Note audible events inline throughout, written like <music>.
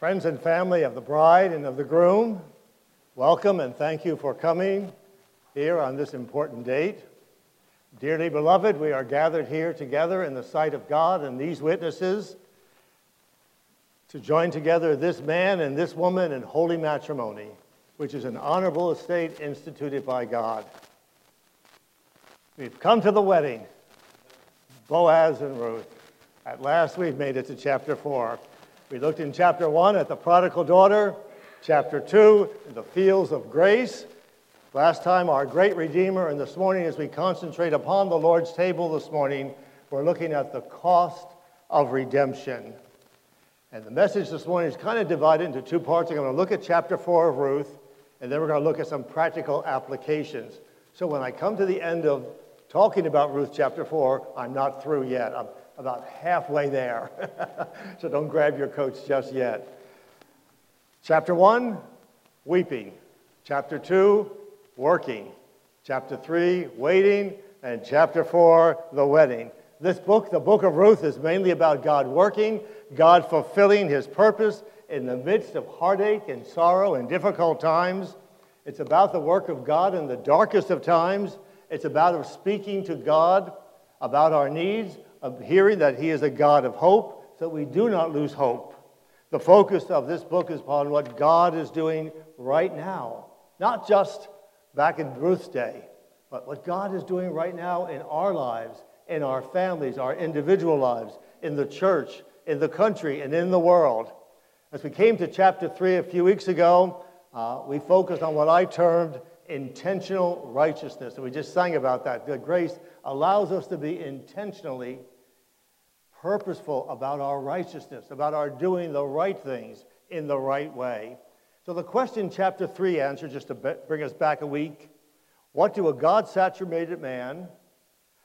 Friends and family of the bride and of the groom, welcome and thank you for coming here on this important date. Dearly beloved, we are gathered here together in the sight of God and these witnesses to join together this man and this woman in holy matrimony, which is an honorable estate instituted by God. We've come to the wedding, Boaz and Ruth. At last, we've made it to chapter 4. We looked in chapter 1 at the prodigal daughter, chapter 2, the fields of grace. Last time, our great Redeemer, and this morning, as we concentrate upon the Lord's table this morning, we're looking at the cost of redemption. And the message this morning is kind of divided into two parts. I'm going to look at chapter 4 of Ruth, and then we're going to look at some practical applications. So when I come to the end of talking about Ruth chapter 4, I'm not through yet. I'm about halfway there. <laughs> so don't grab your coats just yet. Chapter 1, weeping. Chapter 2, working. Chapter 3, waiting. And chapter 4, the wedding. This book, the book of Ruth, is mainly about God working, God fulfilling his purpose in the midst of heartache and sorrow and difficult times. It's about the work of God in the darkest of times. It's about speaking to God about our needs, of hearing that He is a God of hope, so we do not lose hope. The focus of this book is upon what God is doing right now, not just back in Ruth's day, but what God is doing right now in our lives, in our families, our individual lives, in the church, in the country, and in the world. As we came to chapter 3 a few weeks ago, uh, we focused on what I termed intentional righteousness. And we just sang about that. The grace allows us to be intentionally purposeful about our righteousness, about our doing the right things in the right way. So, the question chapter 3 answers, just to bring us back a week what do a God saturated man,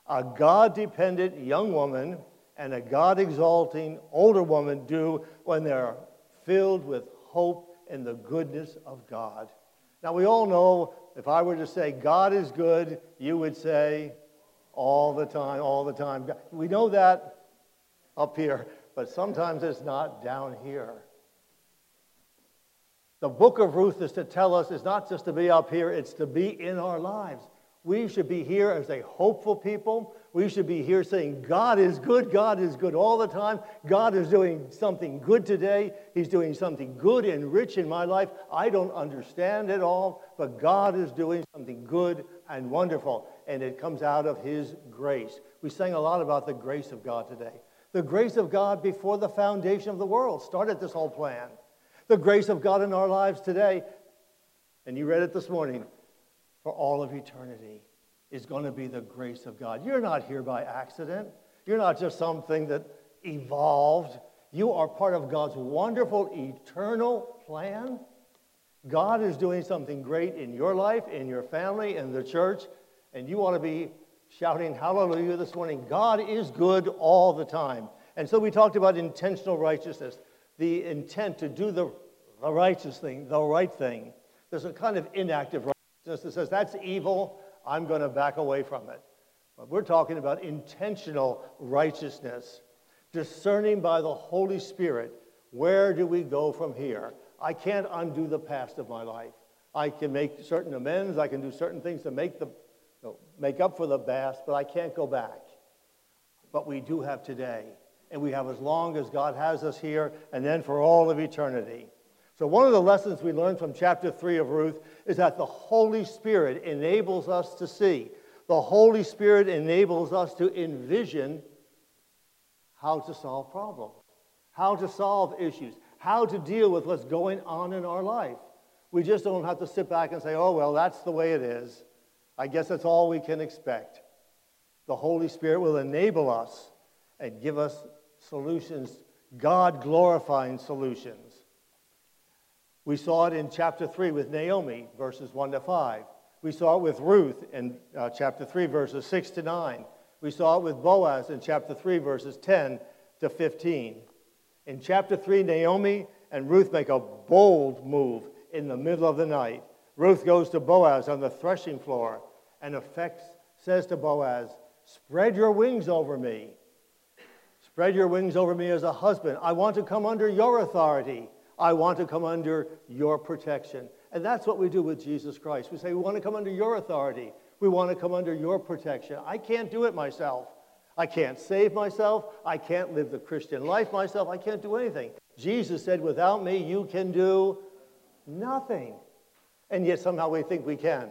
a God dependent young woman, and a God exalting older woman do when they're filled with hope in the goodness of God? Now, we all know if I were to say God is good, you would say all the time, all the time. We know that up here, but sometimes it's not down here. The book of Ruth is to tell us it's not just to be up here, it's to be in our lives. We should be here as a hopeful people. We should be here saying, God is good, God is good all the time. God is doing something good today. He's doing something good and rich in my life. I don't understand it all, but God is doing something good and wonderful, and it comes out of His grace. We sang a lot about the grace of God today. The grace of God before the foundation of the world started this whole plan. The grace of God in our lives today, and you read it this morning, for all of eternity is going to be the grace of God. You're not here by accident. You're not just something that evolved. You are part of God's wonderful eternal plan. God is doing something great in your life, in your family, in the church, and you want to be shouting hallelujah this morning. God is good all the time. And so we talked about intentional righteousness, the intent to do the, the righteous thing, the right thing. There's a kind of inactive righteousness that says, that's evil, I'm going to back away from it. But we're talking about intentional righteousness, discerning by the Holy Spirit where do we go from here. I can't undo the past of my life. I can make certain amends, I can do certain things to make the make up for the past, but I can't go back. But we do have today. And we have as long as God has us here, and then for all of eternity. So, one of the lessons we learned from chapter 3 of Ruth is that the Holy Spirit enables us to see. The Holy Spirit enables us to envision how to solve problems, how to solve issues, how to deal with what's going on in our life. We just don't have to sit back and say, oh, well, that's the way it is. I guess that's all we can expect. The Holy Spirit will enable us and give us solutions, God glorifying solutions. We saw it in chapter 3 with Naomi, verses 1 to 5. We saw it with Ruth in uh, chapter 3, verses 6 to 9. We saw it with Boaz in chapter 3, verses 10 to 15. In chapter 3, Naomi and Ruth make a bold move in the middle of the night. Ruth goes to Boaz on the threshing floor and affects, says to Boaz, Spread your wings over me. Spread your wings over me as a husband. I want to come under your authority. I want to come under your protection. And that's what we do with Jesus Christ. We say, We want to come under your authority. We want to come under your protection. I can't do it myself. I can't save myself. I can't live the Christian life myself. I can't do anything. Jesus said, Without me, you can do nothing. And yet somehow we think we can.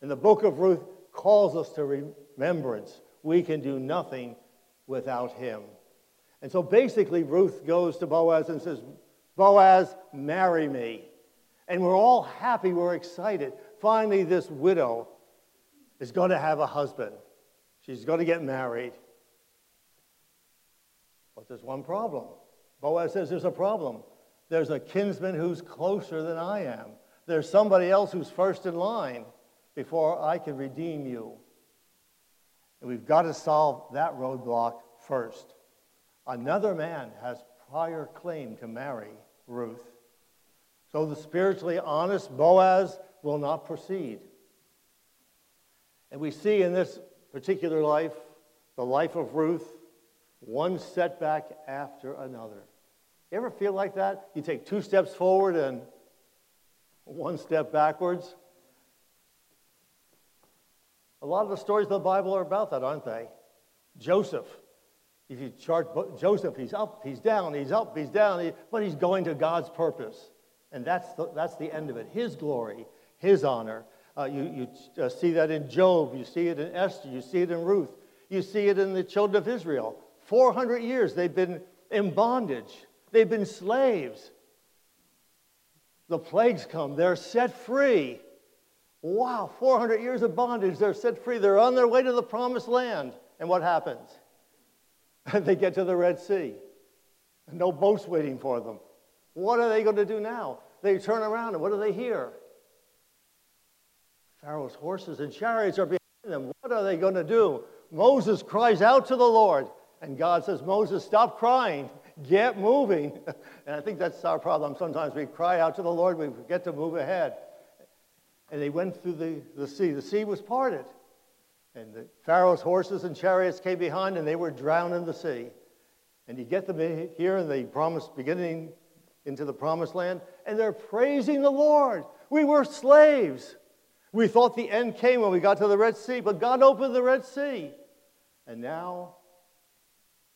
And the book of Ruth calls us to remembrance. We can do nothing without him. And so basically, Ruth goes to Boaz and says, Boaz, marry me. And we're all happy, we're excited. Finally, this widow is going to have a husband. She's going to get married. But there's one problem. Boaz says there's a problem. There's a kinsman who's closer than I am. There's somebody else who's first in line before I can redeem you. And we've got to solve that roadblock first. Another man has prior claim to marry Ruth. So the spiritually honest Boaz will not proceed. And we see in this particular life, the life of Ruth, one setback after another. You ever feel like that? You take two steps forward and one step backwards. A lot of the stories of the Bible are about that, aren't they? Joseph. If you chart Joseph, he's up, he's down, he's up, he's down, but he's going to God's purpose. And that's the, that's the end of it. His glory, his honor. Uh, you you uh, see that in Job, you see it in Esther, you see it in Ruth, you see it in the children of Israel. 400 years they've been in bondage, they've been slaves. The plagues come, they're set free. Wow, 400 years of bondage, they're set free. They're on their way to the promised land. And what happens? <laughs> they get to the Red Sea. No boats waiting for them. What are they going to do now? They turn around and what do they hear? Pharaoh's horses and chariots are behind them. What are they going to do? Moses cries out to the Lord, and God says, Moses, stop crying, get moving. <laughs> And I think that's our problem. Sometimes we cry out to the Lord, we forget to move ahead and they went through the, the sea. The sea was parted. And the Pharaoh's horses and chariots came behind, and they were drowned in the sea. And you get them here, and they promise beginning into the promised land, and they're praising the Lord. We were slaves. We thought the end came when we got to the Red Sea, but God opened the Red Sea. And now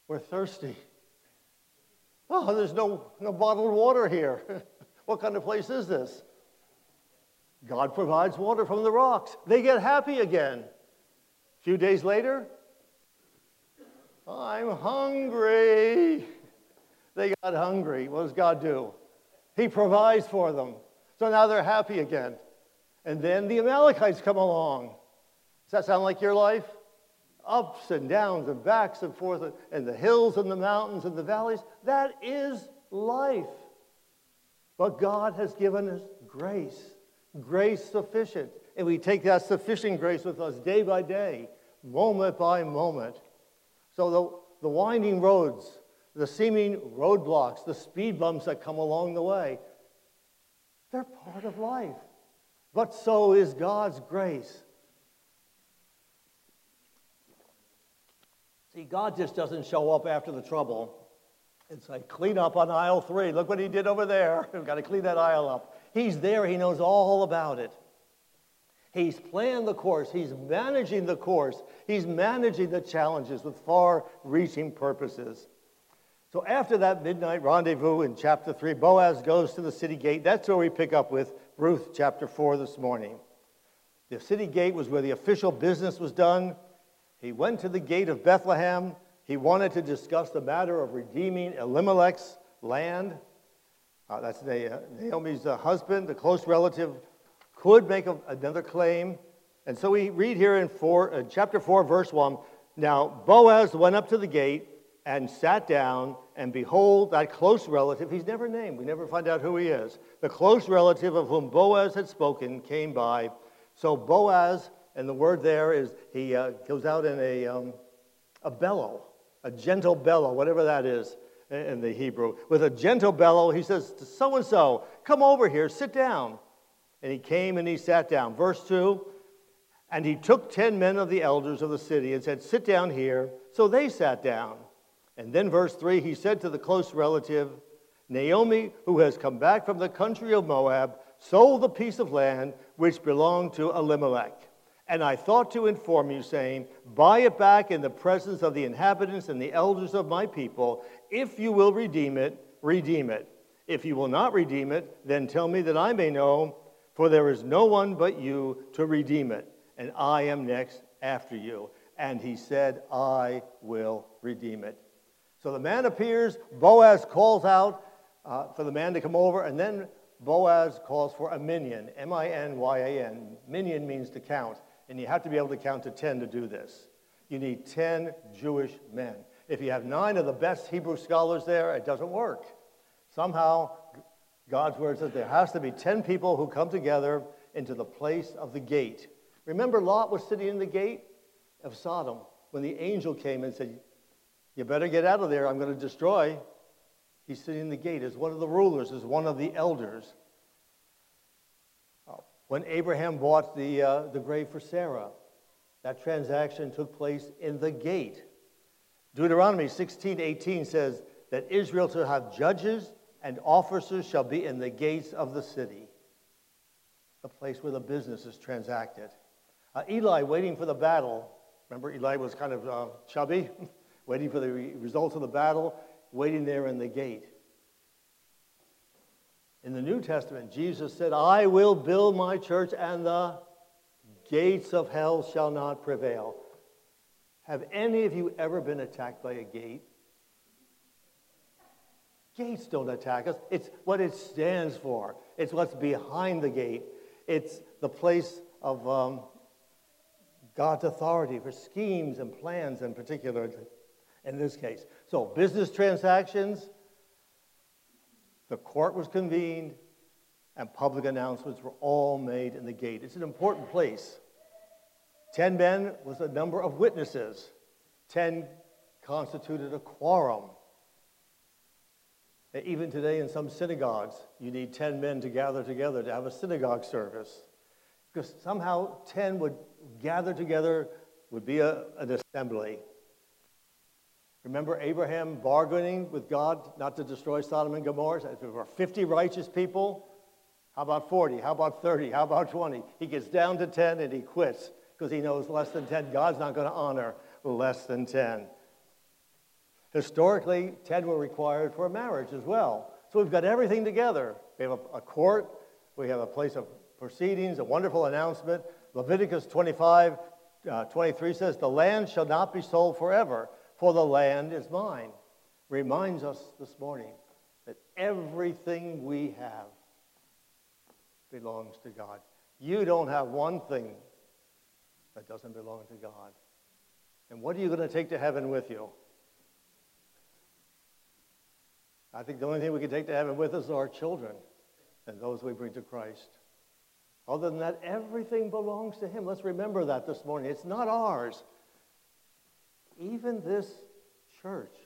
we're thirsty. Oh, there's no, no bottled water here. <laughs> what kind of place is this? God provides water from the rocks. They get happy again. A few days later, I'm hungry. They got hungry. What does God do? He provides for them. So now they're happy again. And then the Amalekites come along. Does that sound like your life? Ups and downs and backs and forth, and the hills and the mountains and the valleys. That is life. But God has given us grace grace sufficient. And we take that sufficient grace with us day by day, moment by moment. So the, the winding roads, the seeming roadblocks, the speed bumps that come along the way, they're part of life. But so is God's grace. See, God just doesn't show up after the trouble and say, clean up on aisle three. Look what he did over there. <laughs> We've got to clean that aisle up. He's there, he knows all about it. He's planned the course, he's managing the course, he's managing the challenges with far reaching purposes. So after that midnight rendezvous in chapter 3, Boaz goes to the city gate. That's where we pick up with Ruth chapter 4 this morning. The city gate was where the official business was done. He went to the gate of Bethlehem. He wanted to discuss the matter of redeeming Elimelech's land. Uh, that's Naomi's uh, husband, the close relative, could make a, another claim. And so we read here in four, uh, chapter 4, verse 1 Now Boaz went up to the gate and sat down, and behold, that close relative, he's never named, we never find out who he is, the close relative of whom Boaz had spoken came by. So Boaz, and the word there is he uh, goes out in a, um, a bellow, a gentle bellow, whatever that is in the Hebrew. With a gentle bellow, he says to so and so, Come over here, sit down. And he came and he sat down. Verse 2 And he took ten men of the elders of the city and said, Sit down here. So they sat down. And then verse 3 he said to the close relative, Naomi, who has come back from the country of Moab, sold the piece of land which belonged to Elimelech. And I thought to inform you, saying, Buy it back in the presence of the inhabitants and the elders of my people. If you will redeem it, redeem it. If you will not redeem it, then tell me that I may know, for there is no one but you to redeem it, and I am next after you. And he said, I will redeem it. So the man appears, Boaz calls out uh, for the man to come over, and then Boaz calls for a minyan, M I N Y A N. Minyan means to count, and you have to be able to count to 10 to do this. You need 10 Jewish men. If you have nine of the best Hebrew scholars there, it doesn't work. Somehow, God's word says there has to be 10 people who come together into the place of the gate. Remember, Lot was sitting in the gate of Sodom when the angel came and said, You better get out of there, I'm going to destroy. He's sitting in the gate as one of the rulers, as one of the elders. When Abraham bought the, uh, the grave for Sarah, that transaction took place in the gate. Deuteronomy 16 18 says that Israel shall have judges and officers shall be in the gates of the city, the place where the business is transacted. Uh, Eli, waiting for the battle, remember Eli was kind of uh, chubby, <laughs> waiting for the re- results of the battle waiting there in the gate. In the New Testament, Jesus said, I will build my church and the gates of hell shall not prevail. Have any of you ever been attacked by a gate? Gates don't attack us. It's what it stands for. It's what's behind the gate. It's the place of um, God's authority for schemes and plans in particular in this case. So, business transactions, the court was convened, and public announcements were all made in the gate. It's an important place. Ten men was a number of witnesses, ten constituted a quorum. Even today, in some synagogues, you need 10 men to gather together to have a synagogue service. Because somehow 10 would gather together, would be a, an assembly. Remember Abraham bargaining with God not to destroy Sodom and Gomorrah? If there were 50 righteous people, how about 40? How about 30? How about 20? He gets down to 10 and he quits because he knows less than 10, God's not going to honor less than 10. Historically, 10 were required for a marriage as well. So we've got everything together. We have a, a court, we have a place of proceedings, a wonderful announcement. Leviticus 25, uh, 23 says, The land shall not be sold forever for the land is mine, reminds us this morning that everything we have belongs to God. You don't have one thing that doesn't belong to God. And what are you going to take to heaven with you? I think the only thing we can take to heaven with us are our children and those we bring to Christ. Other than that, everything belongs to Him. Let's remember that this morning. It's not ours even this church,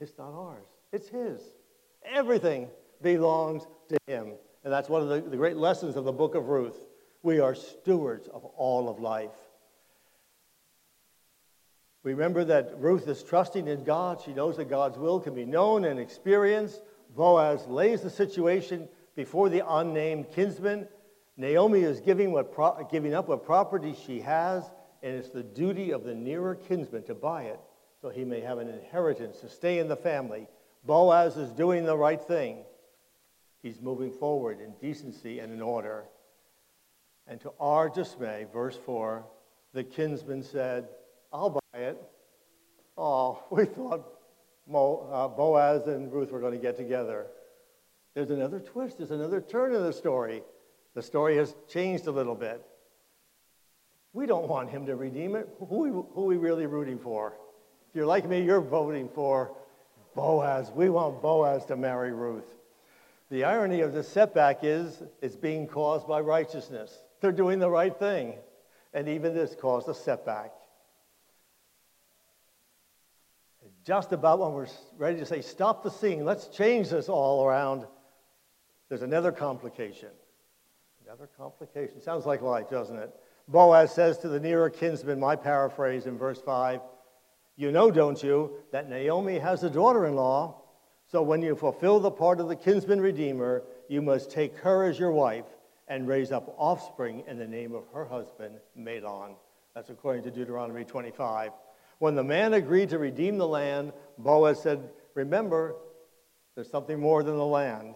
it's not ours, it's His. Everything belongs to Him. And that's one of the, the great lessons of the book of Ruth. We are stewards of all of life. Remember that Ruth is trusting in God. She knows that God's will can be known and experienced. Boaz lays the situation before the unnamed kinsman. Naomi is giving, what pro- giving up what property she has and it's the duty of the nearer kinsman to buy it so he may have an inheritance to stay in the family. Boaz is doing the right thing. He's moving forward in decency and in order. And to our dismay, verse 4, the kinsman said, I'll buy it. Oh, we thought Mo, uh, Boaz and Ruth were going to get together. There's another twist, there's another turn in the story. The story has changed a little bit. We don't want him to redeem it. Who, who are we really rooting for? If you're like me, you're voting for Boaz. We want Boaz to marry Ruth. The irony of this setback is it's being caused by righteousness. They're doing the right thing. And even this caused a setback. Just about when we're ready to say, stop the scene, let's change this all around, there's another complication. Another complication. Sounds like life, doesn't it? Boaz says to the nearer kinsman, my paraphrase in verse 5, You know, don't you, that Naomi has a daughter in law, So when you fulfill the part of the kinsman redeemer, you must take her as your wife and raise up offspring in the name of her husband, Mahlon. That's according to Deuteronomy 25. When the man agreed to redeem the land, Boaz said, Remember, there's something more than the land.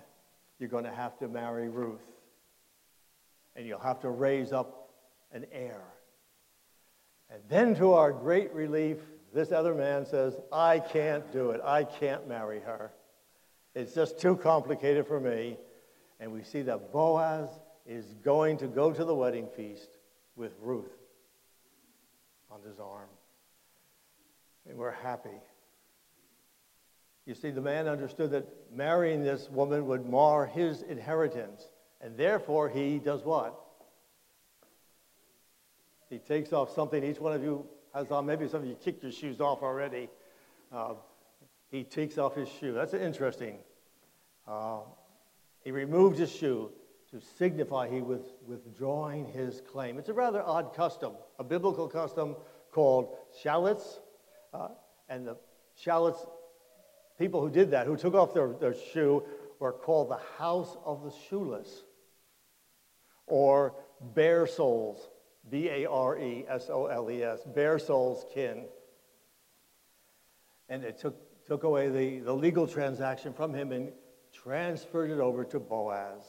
You're going to have to marry Ruth, and you'll have to raise up an heir. And then, to our great relief, this other man says, I can't do it. I can't marry her. It's just too complicated for me. And we see that Boaz is going to go to the wedding feast with Ruth on his arm. And we're happy. You see, the man understood that marrying this woman would mar his inheritance. And therefore, he does what? He takes off something each one of you has on. Maybe some of you kicked your shoes off already. Uh, he takes off his shoe. That's interesting. Uh, he removed his shoe to signify he was withdrawing his claim. It's a rather odd custom, a biblical custom called shallots. Uh, and the shallots, people who did that, who took off their, their shoe, were called the house of the shoeless or bare soles, B A R E S O L E S, bare souls kin. And it took, took away the, the legal transaction from him and transferred it over to Boaz.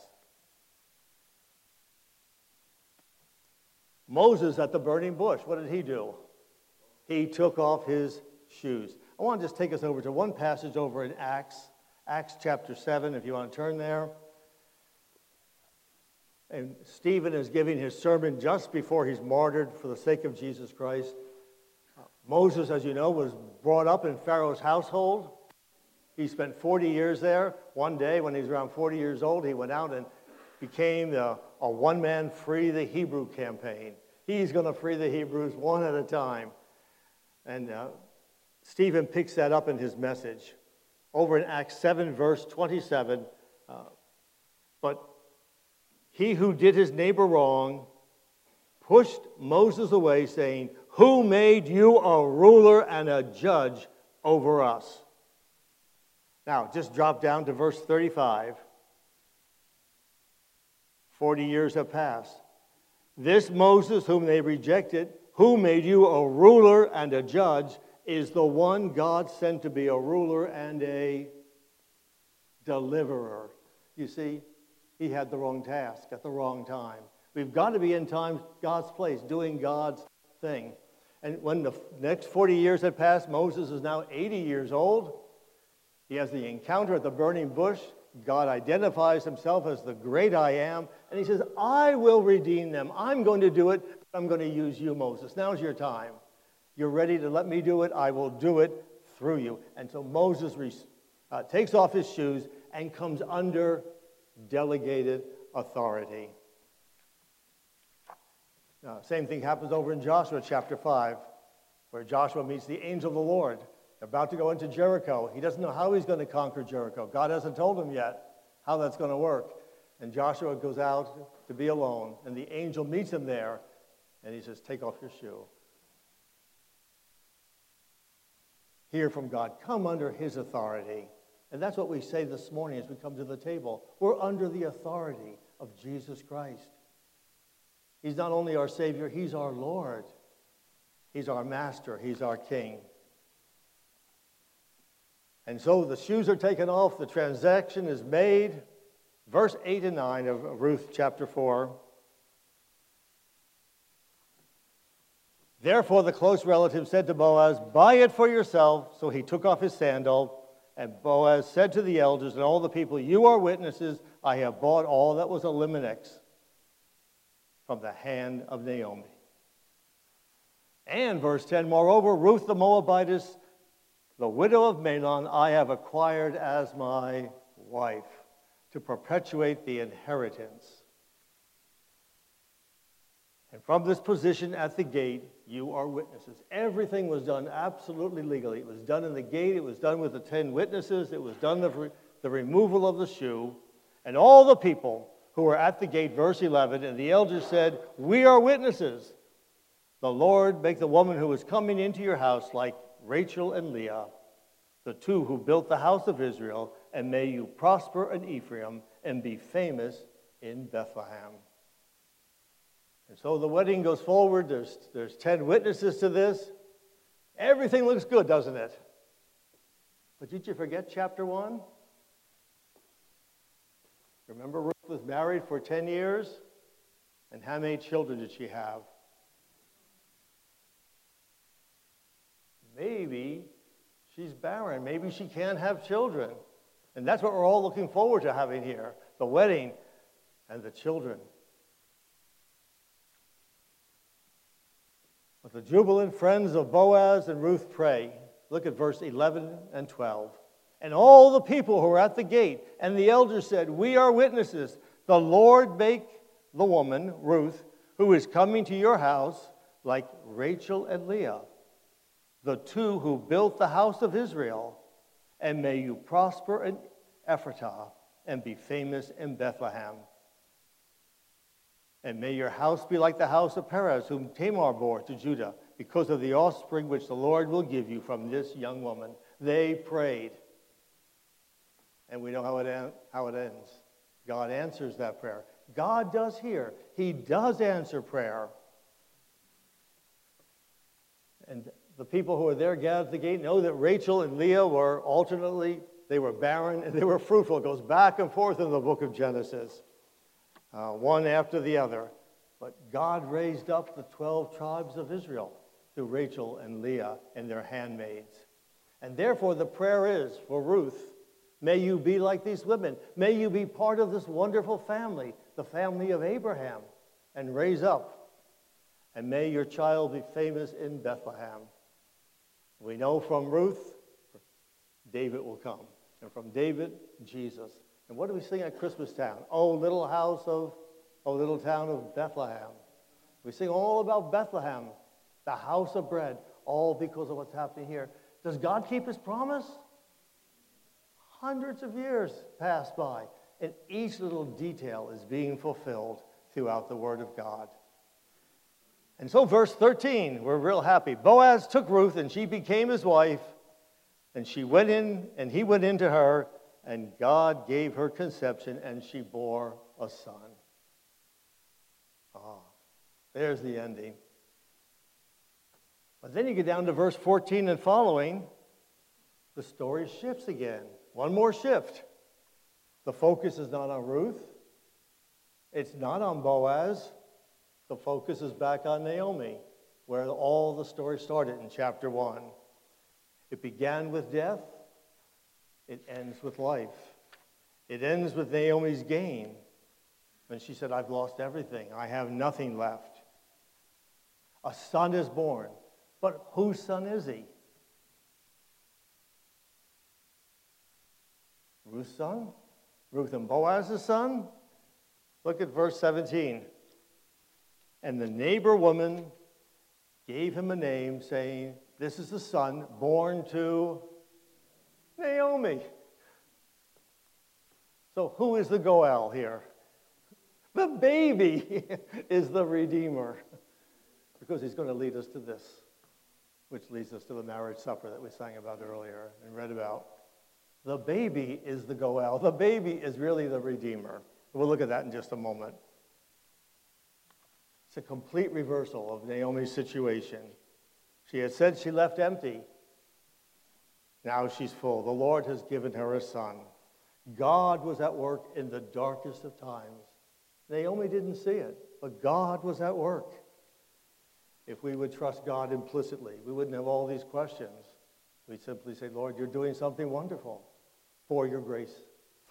Moses at the burning bush, what did he do? He took off his shoes. I want to just take us over to one passage over in Acts, Acts chapter 7, if you want to turn there. And Stephen is giving his sermon just before he's martyred for the sake of Jesus Christ. Moses, as you know, was brought up in Pharaoh's household. He spent 40 years there. One day, when he was around 40 years old, he went out and became a, a one man free the Hebrew campaign. He's going to free the Hebrews one at a time. And uh, Stephen picks that up in his message. Over in Acts 7, verse 27, uh, but he who did his neighbor wrong pushed Moses away, saying, Who made you a ruler and a judge over us? Now, just drop down to verse 35. 40 years have passed. This Moses, whom they rejected, who made you a ruler and a judge, is the one God sent to be a ruler and a deliverer. You see, he had the wrong task at the wrong time. We've got to be in time, God's place, doing God's thing. And when the next 40 years had passed, Moses is now 80 years old. He has the encounter at the burning bush. God identifies himself as the great I am, and he says, I will redeem them. I'm going to do it, I'm going to use you, Moses. Now's your time. You're ready to let me do it, I will do it through you. And so Moses uh, takes off his shoes and comes under delegated authority. Now, same thing happens over in Joshua chapter 5, where Joshua meets the angel of the Lord about to go into Jericho. He doesn't know how he's going to conquer Jericho. God hasn't told him yet how that's going to work. And Joshua goes out to be alone, and the angel meets him there, and he says, Take off your shoe. Hear from God. Come under his authority. And that's what we say this morning as we come to the table. We're under the authority of Jesus Christ. He's not only our Savior, He's our Lord. He's our Master. He's our King. And so the shoes are taken off, the transaction is made. Verse 8 and 9 of Ruth chapter 4. Therefore, the close relative said to Boaz, Buy it for yourself. So he took off his sandal. And Boaz said to the elders and all the people, You are witnesses. I have bought all that was Elimelech's from the hand of Naomi. And verse 10 Moreover, Ruth the Moabitess the widow of Mahlon I have acquired as my wife to perpetuate the inheritance. And from this position at the gate, you are witnesses. Everything was done absolutely legally. It was done in the gate, it was done with the ten witnesses, it was done the, the removal of the shoe. And all the people who were at the gate, verse 11, and the elders said, We are witnesses. The Lord make the woman who is coming into your house like Rachel and Leah, the two who built the house of Israel, and may you prosper in Ephraim and be famous in Bethlehem. And so the wedding goes forward. There's, there's 10 witnesses to this. Everything looks good, doesn't it? But did you forget chapter 1? Remember, Ruth was married for 10 years? And how many children did she have? Maybe she's barren. Maybe she can't have children. And that's what we're all looking forward to having here the wedding and the children. But the jubilant friends of Boaz and Ruth pray. Look at verse 11 and 12. And all the people who were at the gate and the elders said, We are witnesses. The Lord make the woman, Ruth, who is coming to your house, like Rachel and Leah, the two who built the house of Israel. And may you prosper in Ephratah and be famous in Bethlehem. And may your house be like the house of Perez, whom Tamar bore to Judah, because of the offspring which the Lord will give you from this young woman. They prayed. And we know how it, how it ends. God answers that prayer. God does hear, He does answer prayer. And the people who are there gathered at the gate know that Rachel and Leah were alternately, they were barren and they were fruitful. It goes back and forth in the book of Genesis uh, one after the other. But God raised up the 12 tribes of Israel through Rachel and Leah and their handmaids. And therefore, the prayer is for Ruth may you be like these women. May you be part of this wonderful family, the family of Abraham, and raise up. And may your child be famous in Bethlehem. We know from Ruth, David will come. And from David, Jesus. And what do we sing at Christmas Town? Oh, little house of, oh, little town of Bethlehem. We sing all about Bethlehem, the house of bread, all because of what's happening here. Does God keep his promise? Hundreds of years pass by, and each little detail is being fulfilled throughout the Word of God. And so, verse 13, we're real happy. Boaz took Ruth, and she became his wife, and she went in, and he went into her, and God gave her conception, and she bore a son. Ah, there's the ending. But then you get down to verse 14 and following, the story shifts again. One more shift. The focus is not on Ruth, it's not on Boaz. The focus is back on Naomi, where all the story started in chapter 1. It began with death, it ends with life. It ends with Naomi's gain when she said, I've lost everything. I have nothing left. A son is born. But whose son is he? Ruth's son? Ruth and Boaz's son? Look at verse 17. And the neighbor woman gave him a name, saying, This is the son born to Naomi. So, who is the Goel here? The baby <laughs> is the Redeemer because he's going to lead us to this, which leads us to the marriage supper that we sang about earlier and read about. The baby is the Goel. The baby is really the Redeemer. We'll look at that in just a moment. It's a complete reversal of Naomi's situation. She had said she left empty. Now she's full. The Lord has given her a son. God was at work in the darkest of times. Naomi didn't see it, but God was at work. If we would trust God implicitly, we wouldn't have all these questions. We'd simply say, Lord, you're doing something wonderful for your grace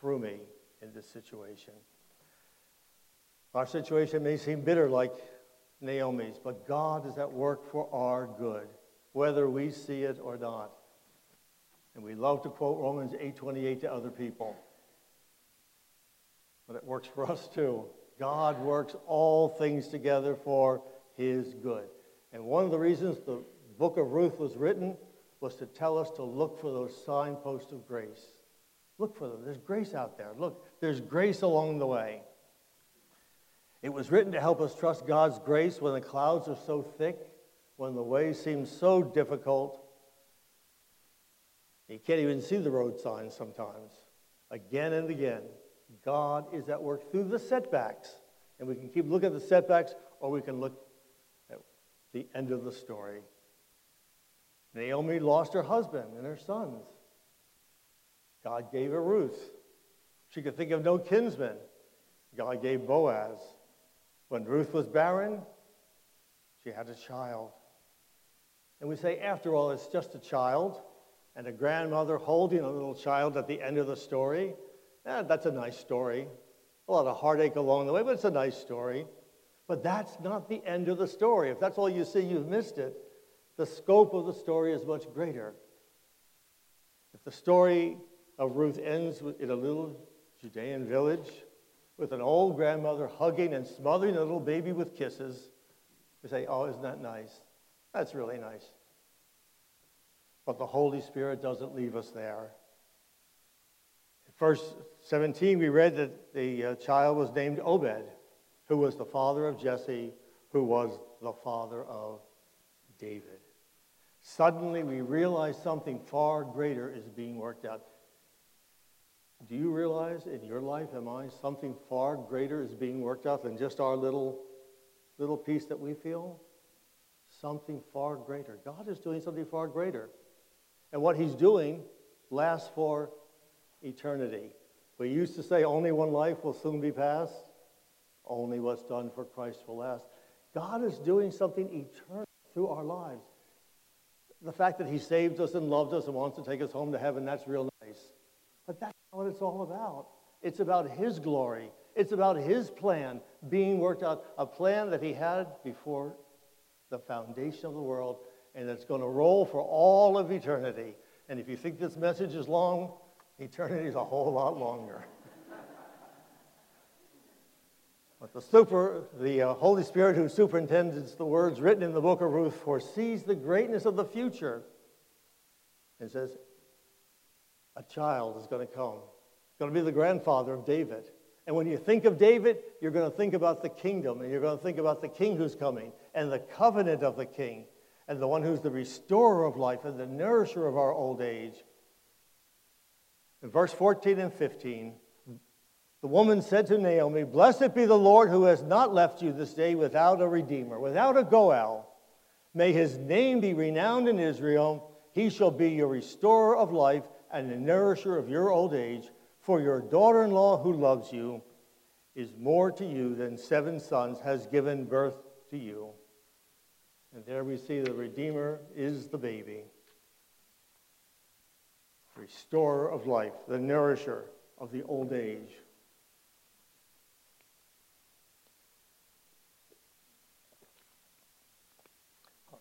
through me in this situation. Our situation may seem bitter like Naomi's, but God is at work for our good, whether we see it or not. And we love to quote Romans 8:28 to other people. But it works for us too. God works all things together for his good. And one of the reasons the book of Ruth was written was to tell us to look for those signposts of grace. Look for them. There's grace out there. Look, there's grace along the way. It was written to help us trust God's grace when the clouds are so thick, when the way seems so difficult, you can't even see the road signs sometimes. again and again, God is at work through the setbacks. And we can keep looking at the setbacks, or we can look at the end of the story. Naomi lost her husband and her sons. God gave her Ruth. She could think of no kinsman. God gave Boaz. When Ruth was barren, she had a child. And we say, after all, it's just a child and a grandmother holding a little child at the end of the story. Eh, that's a nice story. A lot of heartache along the way, but it's a nice story. But that's not the end of the story. If that's all you see, you've missed it. The scope of the story is much greater. If the story of Ruth ends in a little Judean village with an old grandmother hugging and smothering a little baby with kisses, we say, oh, isn't that nice? That's really nice. But the Holy Spirit doesn't leave us there. In verse 17, we read that the uh, child was named Obed, who was the father of Jesse, who was the father of David. Suddenly, we realize something far greater is being worked out. Do you realize in your life, am I, something far greater is being worked out than just our little, little piece that we feel? Something far greater. God is doing something far greater. And what He's doing lasts for eternity. We used to say only one life will soon be passed, only what's done for Christ will last. God is doing something eternal through our lives. The fact that He saved us and loved us and wants to take us home to heaven, that's real nice. But that's not what it's all about. It's about His glory. It's about His plan being worked out, a plan that He had before the foundation of the world, and it's going to roll for all of eternity. And if you think this message is long, eternity is a whole lot longer. <laughs> But the, super, the uh, Holy Spirit who superintends the words written in the book of Ruth foresees the greatness of the future and says, a child is going to come. Going to be the grandfather of David. And when you think of David, you're going to think about the kingdom, and you're going to think about the king who's coming, and the covenant of the king, and the one who's the restorer of life and the nourisher of our old age. In verse 14 and 15, the woman said to Naomi, Blessed be the Lord who has not left you this day without a redeemer, without a Goel. May his name be renowned in Israel. He shall be your restorer of life and the nourisher of your old age, for your daughter in law who loves you is more to you than seven sons has given birth to you. And there we see the Redeemer is the baby, restorer of life, the nourisher of the old age.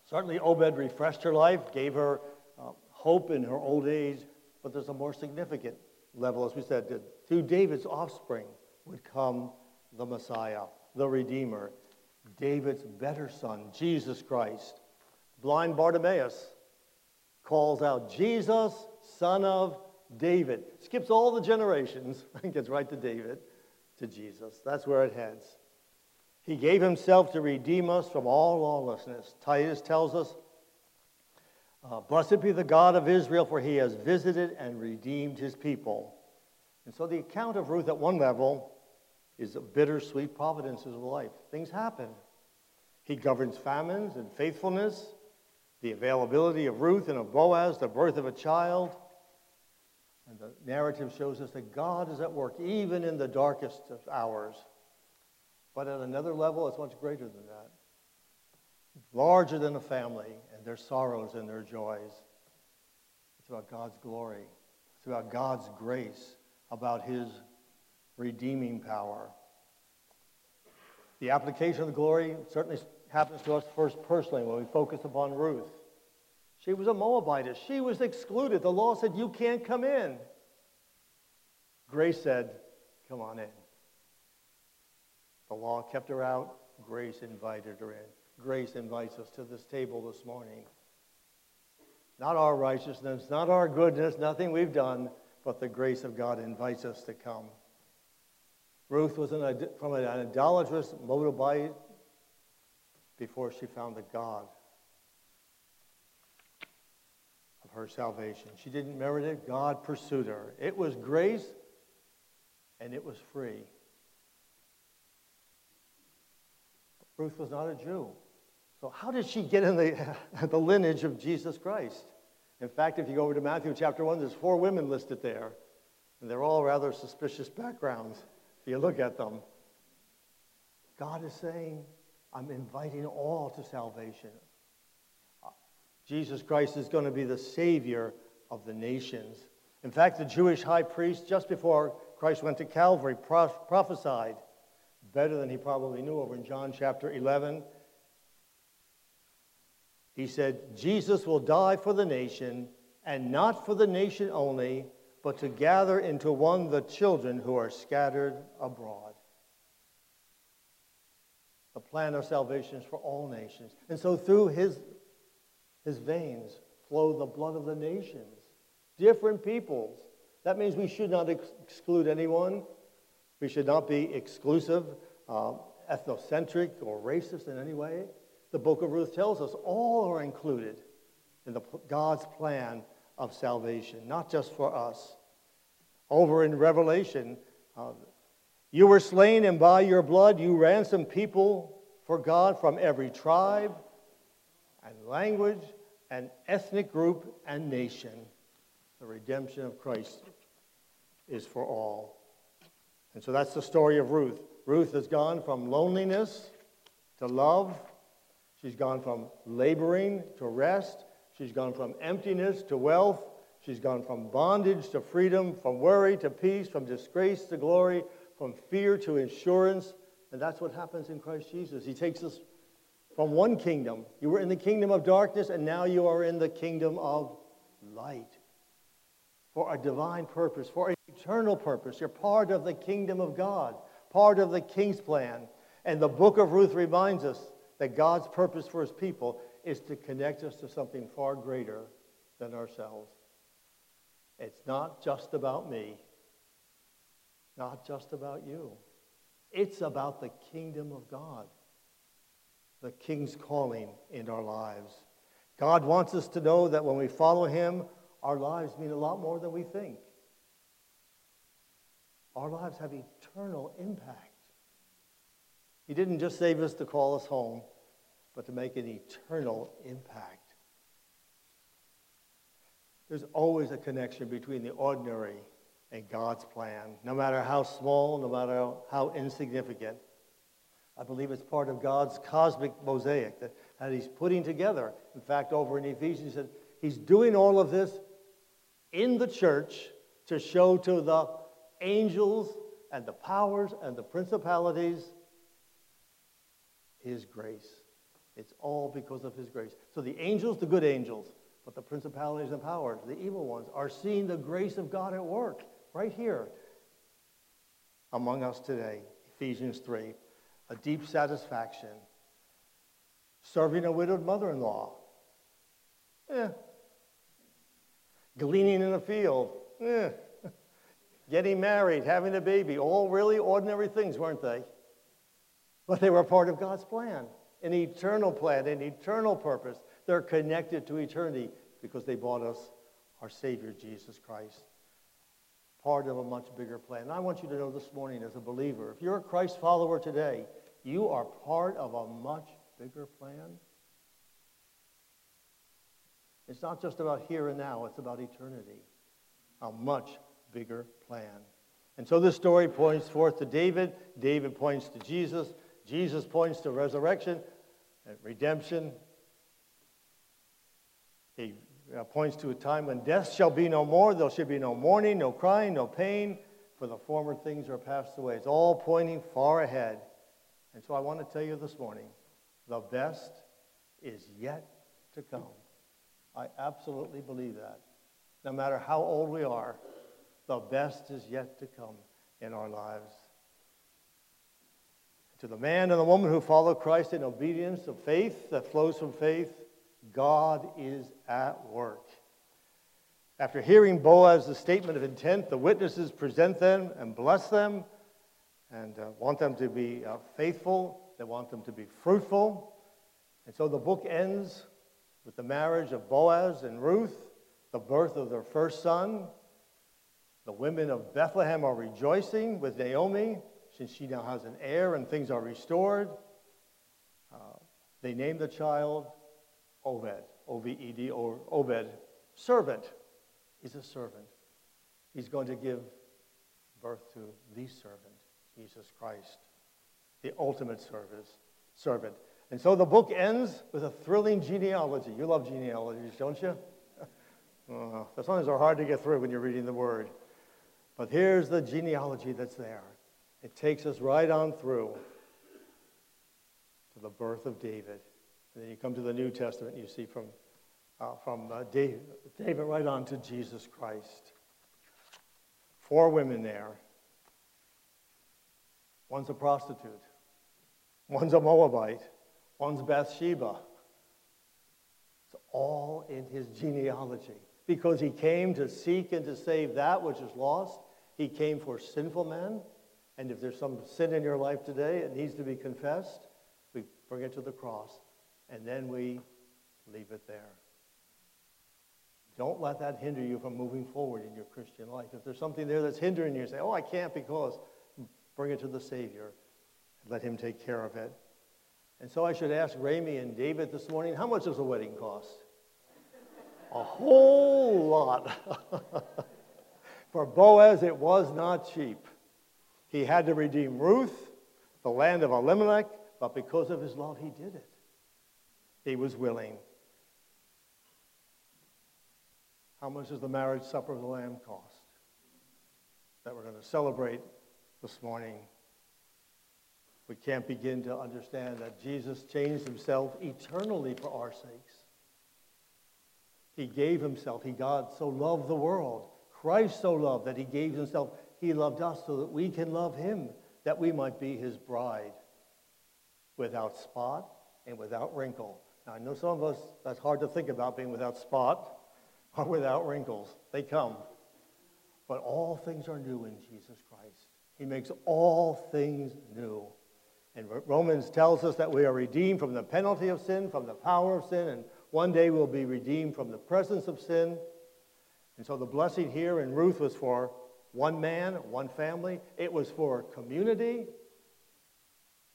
Certainly, Obed refreshed her life, gave her uh, hope in her old age, but there's a more significant level, as we said, that through David's offspring would come the Messiah, the Redeemer, David's better son, Jesus Christ. Blind Bartimaeus calls out, Jesus, son of David. Skips all the generations <laughs> and gets right to David, to Jesus. That's where it heads. He gave himself to redeem us from all lawlessness. Titus tells us uh, Blessed be the God of Israel, for he has visited and redeemed his people. And so the account of Ruth at one level is a bittersweet providences of life. Things happen. He governs famines and faithfulness, the availability of Ruth and of Boaz, the birth of a child. And the narrative shows us that God is at work even in the darkest of hours. But at another level, it's much greater than that larger than a family and their sorrows and their joys. It's about God's glory. It's about God's grace, about His redeeming power. The application of the glory certainly happens to us first personally when we focus upon Ruth. She was a Moabitess. She was excluded. The law said, You can't come in. Grace said, Come on in. The law kept her out. Grace invited her in grace invites us to this table this morning. Not our righteousness, not our goodness, nothing we've done, but the grace of God invites us to come. Ruth was an, from an idolatrous Moabite before she found the God of her salvation. She didn't merit it, God pursued her. It was grace and it was free. Ruth was not a Jew. So, how did she get in the, <laughs> the lineage of Jesus Christ? In fact, if you go over to Matthew chapter 1, there's four women listed there. And they're all rather suspicious backgrounds you look at them. God is saying, I'm inviting all to salvation. Uh, Jesus Christ is going to be the Savior of the nations. In fact, the Jewish high priest, just before Christ went to Calvary, prophesied better than he probably knew over in John chapter 11. He said, Jesus will die for the nation, and not for the nation only, but to gather into one the children who are scattered abroad. The plan of salvation is for all nations. And so through his, his veins flow the blood of the nations, different peoples. That means we should not ex- exclude anyone. We should not be exclusive, uh, ethnocentric, or racist in any way. The book of Ruth tells us all are included in the, God's plan of salvation, not just for us. Over in Revelation, uh, you were slain, and by your blood you ransomed people for God from every tribe and language and ethnic group and nation. The redemption of Christ is for all. And so that's the story of Ruth. Ruth has gone from loneliness to love. She's gone from laboring to rest. She's gone from emptiness to wealth. She's gone from bondage to freedom, from worry to peace, from disgrace to glory, from fear to assurance. And that's what happens in Christ Jesus. He takes us from one kingdom. You were in the kingdom of darkness, and now you are in the kingdom of light. For a divine purpose, for an eternal purpose. You're part of the kingdom of God, part of the king's plan. And the book of Ruth reminds us that God's purpose for his people is to connect us to something far greater than ourselves. It's not just about me, not just about you. It's about the kingdom of God, the king's calling in our lives. God wants us to know that when we follow him, our lives mean a lot more than we think. Our lives have eternal impact. He didn't just save us to call us home, but to make an eternal impact. There's always a connection between the ordinary and God's plan, no matter how small, no matter how insignificant. I believe it's part of God's cosmic mosaic that, that He's putting together. In fact, over in Ephesians, he said He's doing all of this in the church to show to the angels and the powers and the principalities His grace. It's all because of His grace. So the angels, the good angels, but the principalities and powers, the evil ones, are seeing the grace of God at work right here among us today. Ephesians 3. A deep satisfaction. Serving a widowed mother in law. Eh. Gleaning in a field. Eh. <laughs> Getting married, having a baby. All really ordinary things, weren't they? But they were part of God's plan, an eternal plan, an eternal purpose. They're connected to eternity because they bought us our Savior, Jesus Christ. Part of a much bigger plan. And I want you to know this morning, as a believer, if you're a Christ follower today, you are part of a much bigger plan. It's not just about here and now, it's about eternity. A much bigger plan. And so this story points forth to David. David points to Jesus. Jesus points to resurrection and redemption. He uh, points to a time when death shall be no more. There shall be no mourning, no crying, no pain, for the former things are passed away. It's all pointing far ahead. And so I want to tell you this morning the best is yet to come. I absolutely believe that. No matter how old we are, the best is yet to come in our lives. To the man and the woman who follow Christ in obedience of faith that flows from faith, God is at work. After hearing Boaz's statement of intent, the witnesses present them and bless them and uh, want them to be uh, faithful. They want them to be fruitful. And so the book ends with the marriage of Boaz and Ruth, the birth of their first son, The women of Bethlehem are rejoicing with Naomi since she now has an heir and things are restored. Uh, they name the child Obed, O V E D, or Obed, servant. He's a servant. He's going to give birth to the servant, Jesus Christ, the ultimate service, servant. And so the book ends with a thrilling genealogy. You love genealogies, don't you? <laughs> Uh, sometimes they're hard to get through when you're reading the Word. But here's the genealogy that's there. It takes us right on through to the birth of David. Then you come to the New Testament, and you see from, uh, from uh, David, David right on to Jesus Christ. Four women there. One's a prostitute, one's a Moabite, one's Bathsheba. It's all in his genealogy because he came to seek and to save that which is lost. He came for sinful men. And if there's some sin in your life today, it needs to be confessed. We bring it to the cross, and then we leave it there. Don't let that hinder you from moving forward in your Christian life. If there's something there that's hindering you, say, Oh, I can't because, bring it to the Savior. And Let Him take care of it. And so I should ask Ramy and David this morning how much does a wedding cost? a whole lot. <laughs> For Boaz, it was not cheap. He had to redeem Ruth, the land of Elimelech, but because of his love, he did it. He was willing. How much does the marriage supper of the Lamb cost? That we're going to celebrate this morning. We can't begin to understand that Jesus changed himself eternally for our sakes. He gave himself. He, God, so loved the world. Christ so loved that he gave himself. He loved us so that we can love him, that we might be his bride without spot and without wrinkle. Now, I know some of us, that's hard to think about being without spot or without wrinkles. They come. But all things are new in Jesus Christ. He makes all things new. And Romans tells us that we are redeemed from the penalty of sin, from the power of sin, and one day we'll be redeemed from the presence of sin. And so the blessing here in Ruth was for one man, one family. It was for community.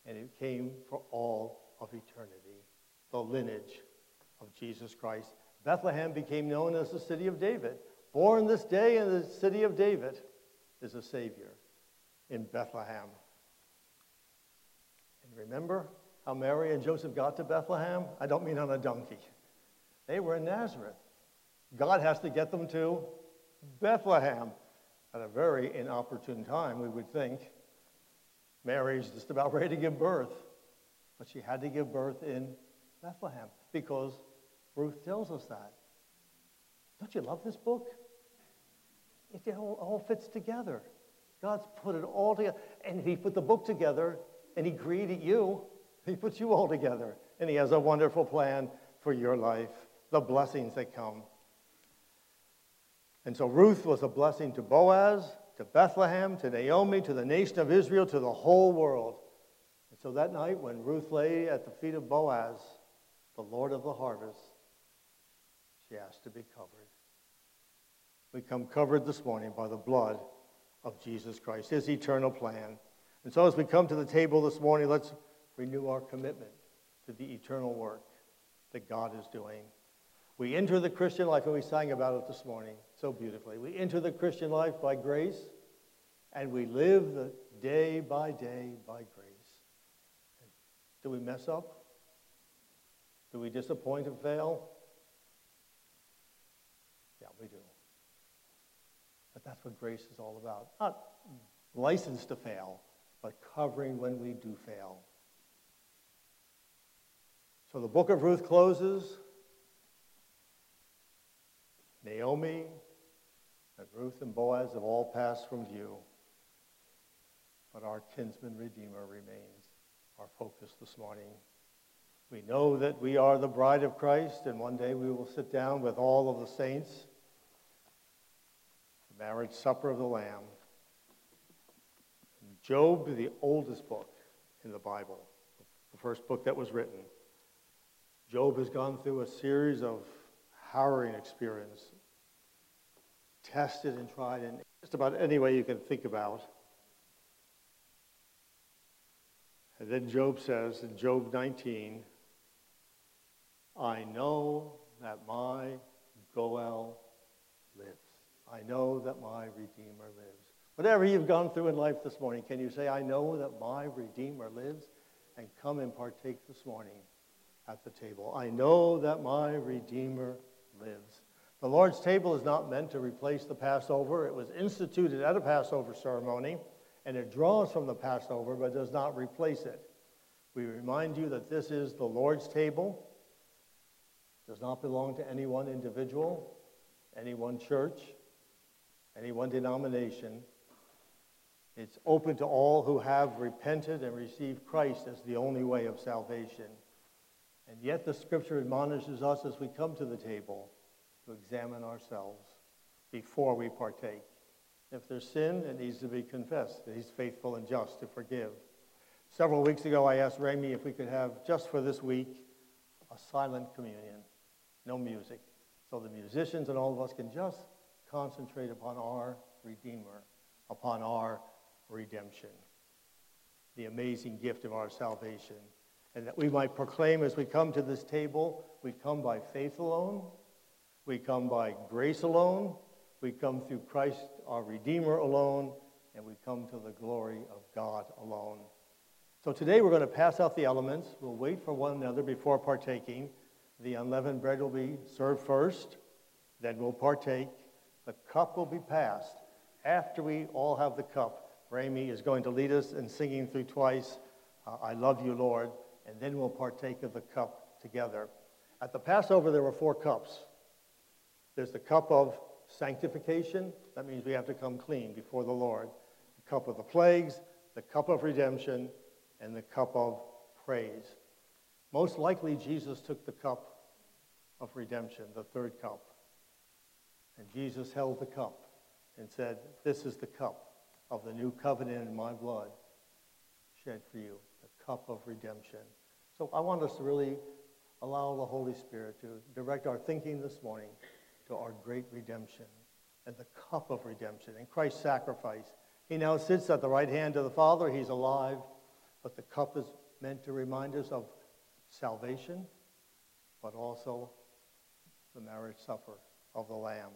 And it came for all of eternity, the lineage of Jesus Christ. Bethlehem became known as the city of David. Born this day in the city of David is a Savior in Bethlehem. And remember how Mary and Joseph got to Bethlehem? I don't mean on a donkey. They were in Nazareth. God has to get them to Bethlehem at a very inopportune time, we would think. Mary's just about ready to give birth, but she had to give birth in Bethlehem because Ruth tells us that. Don't you love this book? It all, all fits together. God's put it all together. And He put the book together and He created you, He puts you all together. And He has a wonderful plan for your life, the blessings that come. And so Ruth was a blessing to Boaz, to Bethlehem, to Naomi, to the nation of Israel, to the whole world. And so that night, when Ruth lay at the feet of Boaz, the Lord of the harvest, she asked to be covered. We come covered this morning by the blood of Jesus Christ, his eternal plan. And so as we come to the table this morning, let's renew our commitment to the eternal work that God is doing. We enter the Christian life, and we sang about it this morning so beautifully. We enter the Christian life by grace, and we live the day by day by grace. Do we mess up? Do we disappoint and fail? Yeah, we do. But that's what grace is all about. Not license to fail, but covering when we do fail. So the book of Ruth closes Naomi and Ruth and Boaz have all passed from view, but our kinsman redeemer remains our focus this morning. We know that we are the bride of Christ, and one day we will sit down with all of the saints, the marriage supper of the Lamb. Job, the oldest book in the Bible, the first book that was written. Job has gone through a series of harrowing experience, tested and tried, just just about any way you can think about. And then Job says in Job 19, I know that my Goel lives. I know that my Redeemer lives. Whatever you've gone through in life this morning, can you say, I know that my Redeemer lives? And come and partake this morning at the table. I know that my Redeemer lives. The Lord's table is not meant to replace the Passover. It was instituted at a Passover ceremony, and it draws from the Passover, but does not replace it. We remind you that this is the Lord's table. Does not belong to any one individual, any one church, any one denomination. It's open to all who have repented and received Christ as the only way of salvation. And yet the scripture admonishes us as we come to the table to examine ourselves before we partake. If there's sin, it needs to be confessed. He's faithful and just to forgive. Several weeks ago, I asked Rami if we could have, just for this week, a silent communion, no music, so the musicians and all of us can just concentrate upon our Redeemer, upon our redemption, the amazing gift of our salvation. And that we might proclaim as we come to this table, we come by faith alone, we come by grace alone, we come through Christ our Redeemer alone, and we come to the glory of God alone. So today we're going to pass out the elements. We'll wait for one another before partaking. The unleavened bread will be served first, then we'll partake. The cup will be passed after we all have the cup Rami is going to lead us in singing through twice, I Love You, Lord, and then we'll partake of the cup together. At the Passover, there were four cups. There's the cup of sanctification. That means we have to come clean before the Lord. The cup of the plagues, the cup of redemption, and the cup of praise. Most likely, Jesus took the cup of redemption, the third cup. And Jesus held the cup and said, This is the cup of the new covenant in my blood shed for you, the cup of redemption. So I want us to really allow the Holy Spirit to direct our thinking this morning to our great redemption and the cup of redemption and Christ's sacrifice. He now sits at the right hand of the Father. He's alive, but the cup is meant to remind us of salvation, but also the marriage supper of the Lamb.